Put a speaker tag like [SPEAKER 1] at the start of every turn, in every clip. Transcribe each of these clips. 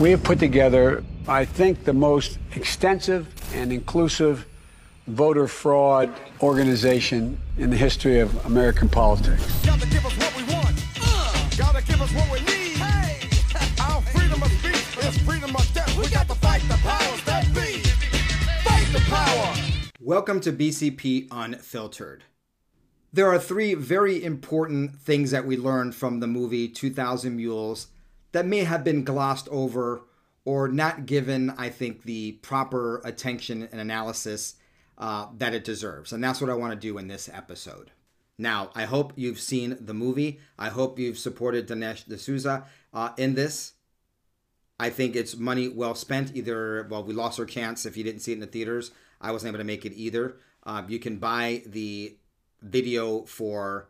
[SPEAKER 1] We have put together, I think, the most extensive and inclusive voter fraud organization in the history of American politics. Gotta give us what we want. Uh, gotta give us what we need. Hey. Our freedom of speech is freedom of death. We got to fight the powers that be. Fight the power.
[SPEAKER 2] Welcome to BCP Unfiltered. There are three very important things that we learned from the movie 2000 Mules that may have been glossed over or not given, I think, the proper attention and analysis uh, that it deserves. And that's what I want to do in this episode. Now, I hope you've seen the movie. I hope you've supported Dinesh D'Souza uh, in this. I think it's money well spent. Either, well, we lost our chance if you didn't see it in the theaters. I wasn't able to make it either. Uh, you can buy the video for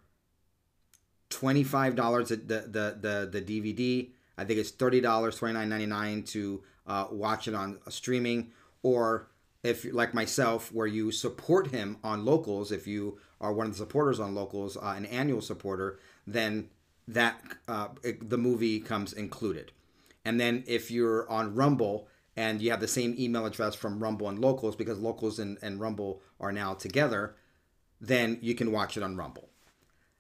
[SPEAKER 2] $25 the, the, the, the DVD I think it's thirty dollars, twenty nine ninety nine to uh, watch it on streaming, or if like myself, where you support him on locals, if you are one of the supporters on locals, uh, an annual supporter, then that uh, it, the movie comes included. And then if you're on Rumble and you have the same email address from Rumble and Locals, because Locals and, and Rumble are now together, then you can watch it on Rumble.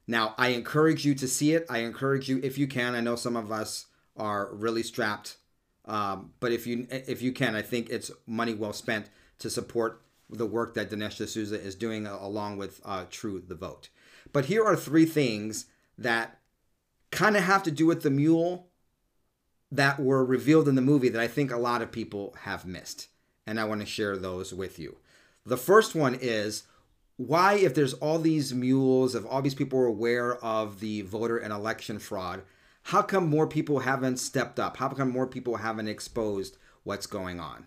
[SPEAKER 2] Now, I encourage you to see it. I encourage you, if you can. I know some of us are really strapped. Um, but if you if you can, I think it's money well spent to support the work that Dinesh D'Souza is doing along with uh, True the Vote. But here are three things that kind of have to do with the mule that were revealed in the movie that I think a lot of people have missed. And I want to share those with you. The first one is why, if there's all these mules, if all these people are aware of the voter and election fraud, how come more people haven't stepped up? How come more people haven't exposed what's going on?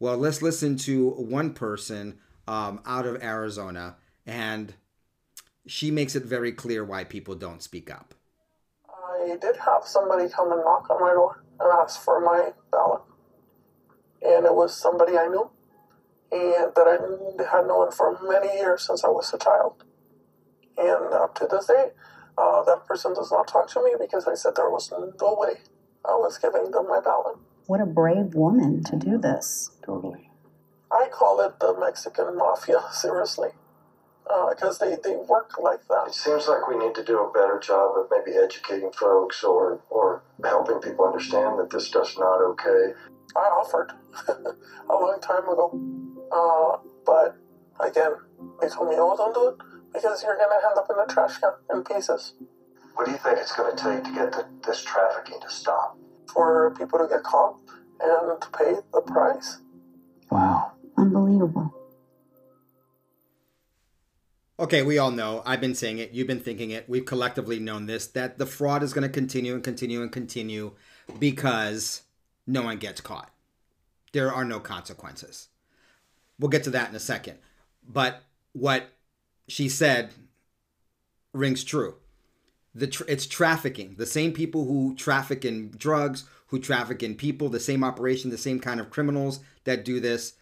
[SPEAKER 2] Well, let's listen to one person um, out of Arizona, and she makes it very clear why people don't speak up.
[SPEAKER 3] I did have somebody come and knock on my door and ask for my ballot. And it was somebody I knew and that I had known for many years since I was a child. And up to this day, uh, that person does not talk to me because I said there was no way I was giving them my ballot.
[SPEAKER 4] What a brave woman to do this.
[SPEAKER 3] Totally. I call it the Mexican mafia, seriously, because uh, they, they work like that.
[SPEAKER 5] It seems like we need to do a better job of maybe educating folks or, or helping people understand that this stuff's not okay.
[SPEAKER 3] I offered a long time ago, uh, but again, they told me, oh, don't do it because you're going to end up in a trash can in pieces.
[SPEAKER 5] What do you think it's going to take to get the, this trafficking to stop?
[SPEAKER 3] For people to get caught and pay the price.
[SPEAKER 4] Wow. Unbelievable.
[SPEAKER 2] Okay, we all know, I've been saying it, you've been thinking it, we've collectively known this, that the fraud is going to continue and continue and continue because no one gets caught. There are no consequences. We'll get to that in a second. But what she said rings true. It's trafficking. The same people who traffic in drugs, who traffic in people, the same operation, the same kind of criminals that do this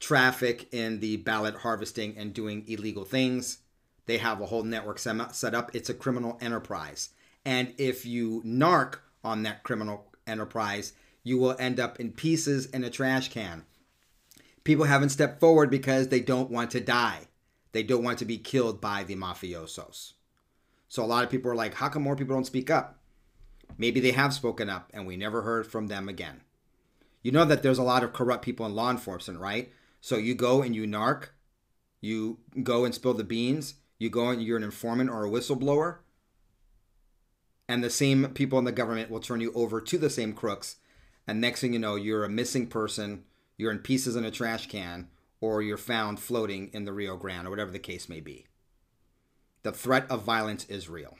[SPEAKER 2] traffic in the ballot harvesting and doing illegal things. They have a whole network set up. It's a criminal enterprise. And if you narc on that criminal enterprise, you will end up in pieces in a trash can. People haven't stepped forward because they don't want to die. They don't want to be killed by the mafiosos. So a lot of people are like, how come more people don't speak up? Maybe they have spoken up and we never heard from them again. You know that there's a lot of corrupt people in law enforcement, right? So you go and you narc, you go and spill the beans, you go and you're an informant or a whistleblower, and the same people in the government will turn you over to the same crooks. And next thing you know, you're a missing person, you're in pieces in a trash can, or you're found floating in the Rio Grande, or whatever the case may be. The threat of violence is real.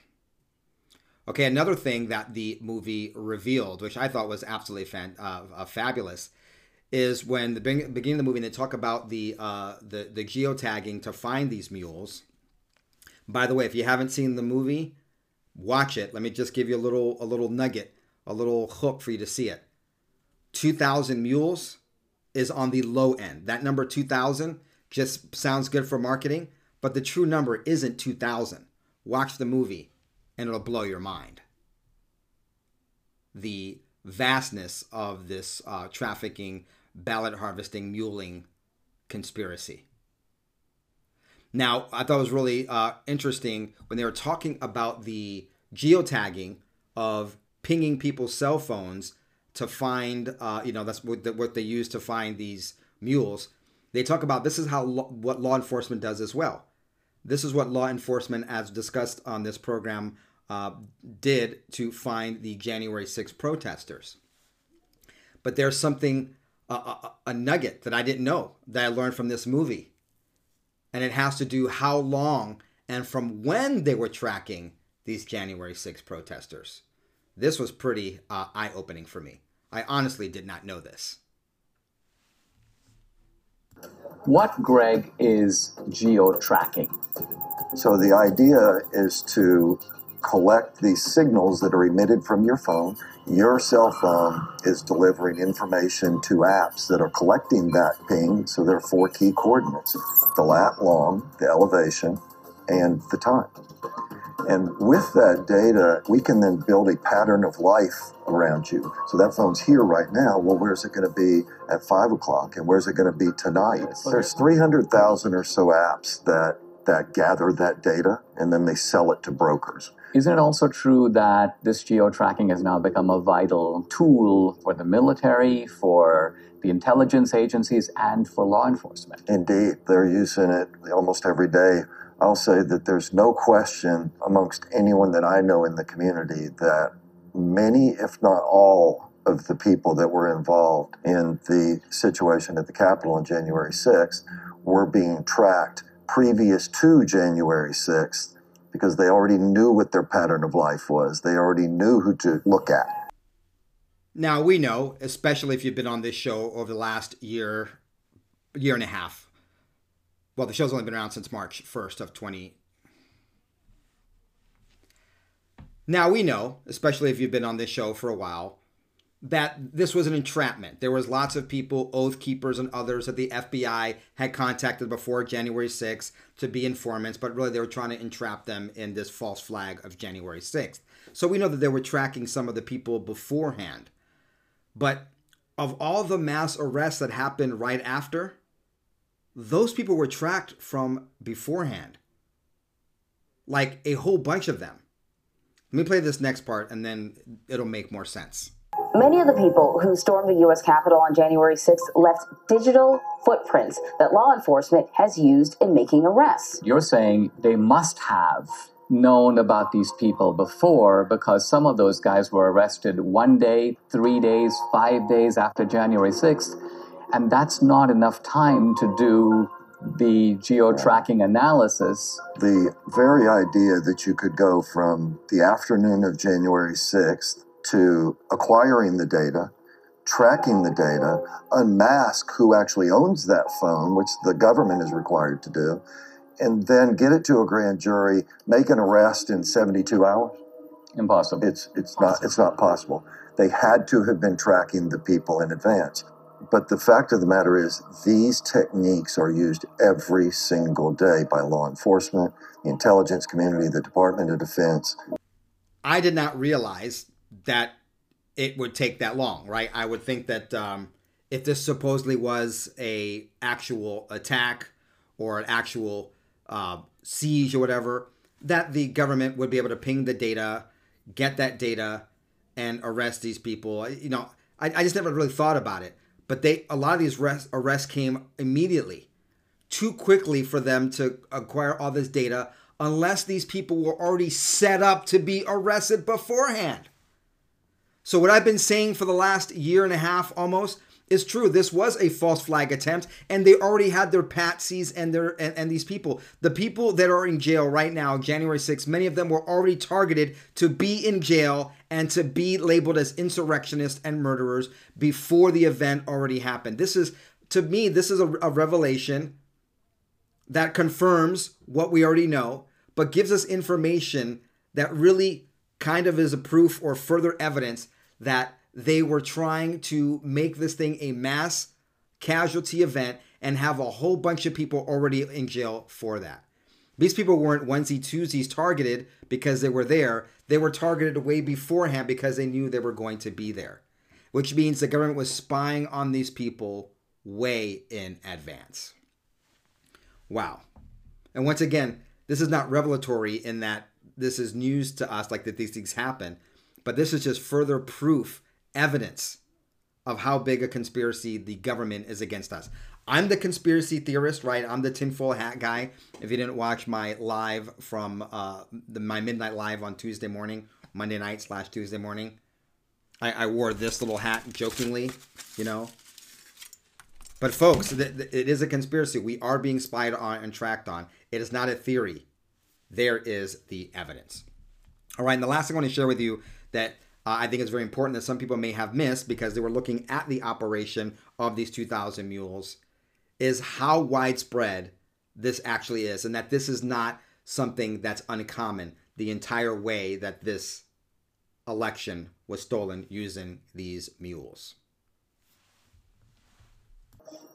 [SPEAKER 2] Okay, another thing that the movie revealed, which I thought was absolutely fan, uh, uh, fabulous, is when the beginning of the movie they talk about the uh, the the geotagging to find these mules. By the way, if you haven't seen the movie, watch it. Let me just give you a little a little nugget, a little hook for you to see it. Two thousand mules is on the low end. That number 2000 just sounds good for marketing, but the true number isn't 2000. Watch the movie and it'll blow your mind. The vastness of this uh, trafficking, ballot harvesting, muling conspiracy. Now, I thought it was really uh, interesting when they were talking about the geotagging of pinging people's cell phones to find, uh, you know, that's what, what they use to find these mules. They talk about this is how lo- what law enforcement does as well. This is what law enforcement, as discussed on this program, uh, did to find the January 6 protesters. But there's something, a, a, a nugget that I didn't know that I learned from this movie and it has to do how long and from when they were tracking these January 6 protesters. This was pretty uh, eye opening for me. I honestly did not know this.
[SPEAKER 6] What, Greg, is geo tracking?
[SPEAKER 5] So the idea is to collect these signals that are emitted from your phone. Your cell phone is delivering information to apps that are collecting that ping. So there are four key coordinates the lat long, the elevation, and the time. And with that data, we can then build a pattern of life around you. So that phone's here right now. Well, where's it going to be at five o'clock? And where's it going to be tonight? There's 300,000 or so apps that, that gather that data and then they sell it to brokers.
[SPEAKER 6] Isn't it also true that this geo tracking has now become a vital tool for the military, for the intelligence agencies, and for law enforcement?
[SPEAKER 5] Indeed, they're using it almost every day. I'll say that there's no question amongst anyone that I know in the community that many, if not all, of the people that were involved in the situation at the Capitol on January 6th were being tracked previous to January 6th because they already knew what their pattern of life was. They already knew who to look at.
[SPEAKER 2] Now we know, especially if you've been on this show over the last year, year and a half. Well, the show's only been around since March 1st of 20. Now we know, especially if you've been on this show for a while, that this was an entrapment. There was lots of people, oath keepers and others that the FBI had contacted before January 6th to be informants, but really they were trying to entrap them in this false flag of January 6th. So we know that they were tracking some of the people beforehand. But of all the mass arrests that happened right after, those people were tracked from beforehand. Like a whole bunch of them. Let me play this next part and then it'll make more sense.
[SPEAKER 7] Many of the people who stormed the U.S. Capitol on January 6th left digital footprints that law enforcement has used in making arrests.
[SPEAKER 6] You're saying they must have known about these people before because some of those guys were arrested one day, three days, five days after January 6th. And that's not enough time to do the geo tracking analysis.
[SPEAKER 5] The very idea that you could go from the afternoon of January 6th to acquiring the data, tracking the data, unmask who actually owns that phone, which the government is required to do, and then get it to a grand jury, make an arrest in 72 hours?
[SPEAKER 6] Impossible.
[SPEAKER 5] It's it's not it's not possible. They had to have been tracking the people in advance. But the fact of the matter is, these techniques are used every single day by law enforcement, the intelligence community, the Department of Defense.
[SPEAKER 2] I did not realize that it would take that long, right? I would think that um, if this supposedly was a actual attack or an actual uh, siege or whatever, that the government would be able to ping the data, get that data, and arrest these people. You know, I, I just never really thought about it. But they a lot of these arrests, arrests came immediately, too quickly for them to acquire all this data, unless these people were already set up to be arrested beforehand. So, what I've been saying for the last year and a half almost is true. This was a false flag attempt, and they already had their patsies and their and, and, these people. The people that are in jail right now, January 6th, many of them were already targeted to be in jail and to be labeled as insurrectionists and murderers before the event already happened. This is, to me, this is a, a revelation that confirms what we already know, but gives us information that really kind of is a proof or further evidence that they were trying to make this thing a mass casualty event and have a whole bunch of people already in jail for that. These people weren't onesie twosies targeted because they were there. They were targeted way beforehand because they knew they were going to be there. which means the government was spying on these people way in advance. Wow. And once again, this is not revelatory in that this is news to us, like that these things happen, but this is just further proof, evidence of how big a conspiracy the government is against us. I'm the conspiracy theorist, right? I'm the tinfoil hat guy. If you didn't watch my live from uh, the, my midnight live on Tuesday morning, Monday night slash Tuesday morning, I, I wore this little hat jokingly, you know. But folks, th- th- it is a conspiracy. We are being spied on and tracked on. It is not a theory. There is the evidence. All right, and the last thing I want to share with you that uh, I think is very important that some people may have missed because they were looking at the operation of these 2,000 mules is how widespread this actually is, and that this is not something that's uncommon. The entire way that this election was stolen using these mules.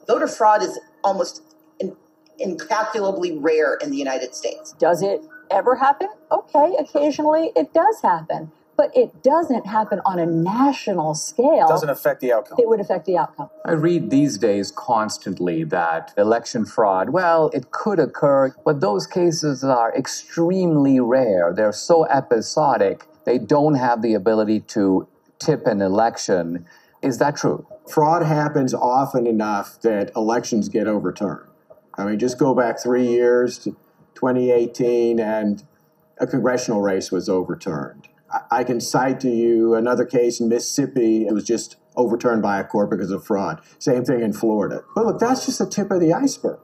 [SPEAKER 8] Voter fraud is almost in, incalculably rare in the United States.
[SPEAKER 9] Does it ever happen? Okay, occasionally it does happen but it doesn't happen on a national scale.
[SPEAKER 10] It doesn't affect the outcome.
[SPEAKER 9] It would affect the outcome.
[SPEAKER 6] I read these days constantly that election fraud, well, it could occur, but those cases are extremely rare. They're so episodic, they don't have the ability to tip an election. Is that true?
[SPEAKER 10] Fraud happens often enough that elections get overturned. I mean, just go back three years to 2018 and a congressional race was overturned. I can cite to you another case in Mississippi. It was just overturned by a court because of fraud. Same thing in Florida. But look, that's just the tip of the iceberg.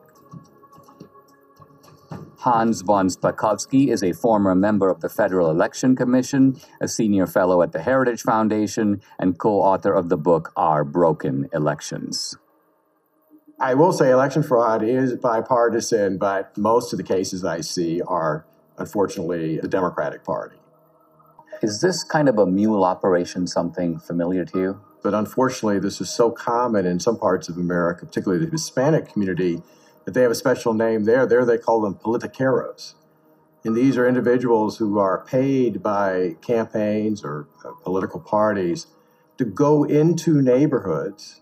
[SPEAKER 6] Hans von Spakovsky is a former member of the Federal Election Commission, a senior fellow at the Heritage Foundation, and co author of the book Our Broken Elections.
[SPEAKER 10] I will say election fraud is bipartisan, but most of the cases I see are, unfortunately, the Democratic Party.
[SPEAKER 6] Is this kind of a mule operation something familiar to you?
[SPEAKER 10] But unfortunately, this is so common in some parts of America, particularly the Hispanic community, that they have a special name there. There they call them politiqueros. And these are individuals who are paid by campaigns or uh, political parties to go into neighborhoods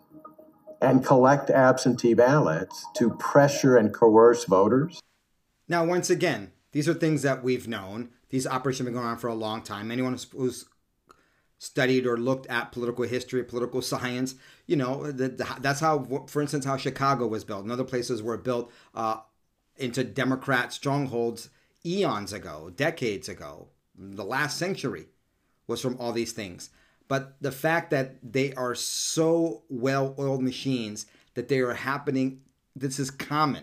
[SPEAKER 10] and collect absentee ballots to pressure and coerce voters.
[SPEAKER 2] Now, once again, these are things that we've known. These operations have been going on for a long time. Anyone who's studied or looked at political history, political science, you know, that's how, for instance, how Chicago was built and other places were built uh, into Democrat strongholds eons ago, decades ago. The last century was from all these things. But the fact that they are so well oiled machines that they are happening, this is common.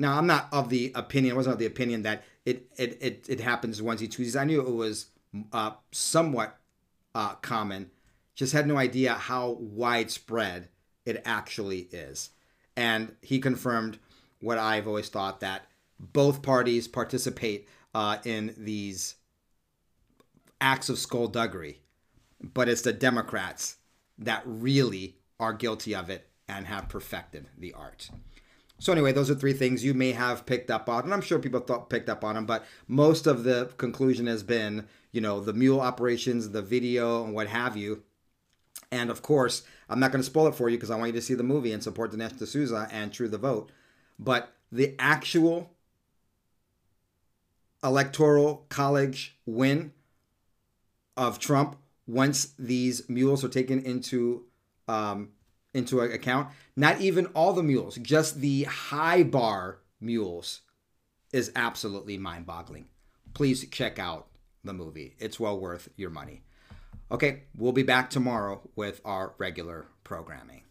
[SPEAKER 2] Now, I'm not of the opinion, I wasn't of the opinion that it it it, it happens each Tuesdays. I knew it was uh, somewhat uh, common. Just had no idea how widespread it actually is. And he confirmed what I've always thought that both parties participate uh, in these acts of skullduggery, but it's the Democrats that really are guilty of it and have perfected the art. So anyway, those are three things you may have picked up on, and I'm sure people thought picked up on them. But most of the conclusion has been, you know, the mule operations, the video, and what have you. And of course, I'm not going to spoil it for you because I want you to see the movie and support Dinesh D'Souza and True the Vote. But the actual electoral college win of Trump once these mules are taken into um, into account. Not even all the mules, just the high bar mules is absolutely mind boggling. Please check out the movie, it's well worth your money. Okay, we'll be back tomorrow with our regular programming.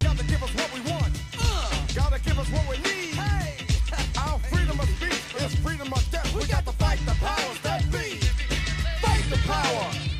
[SPEAKER 2] Gotta give us what we want. Uh. Gotta give us what we need.
[SPEAKER 11] Hey. Our freedom of speech is freedom of death. We, we got, got to fight the powers that be. Fight the power.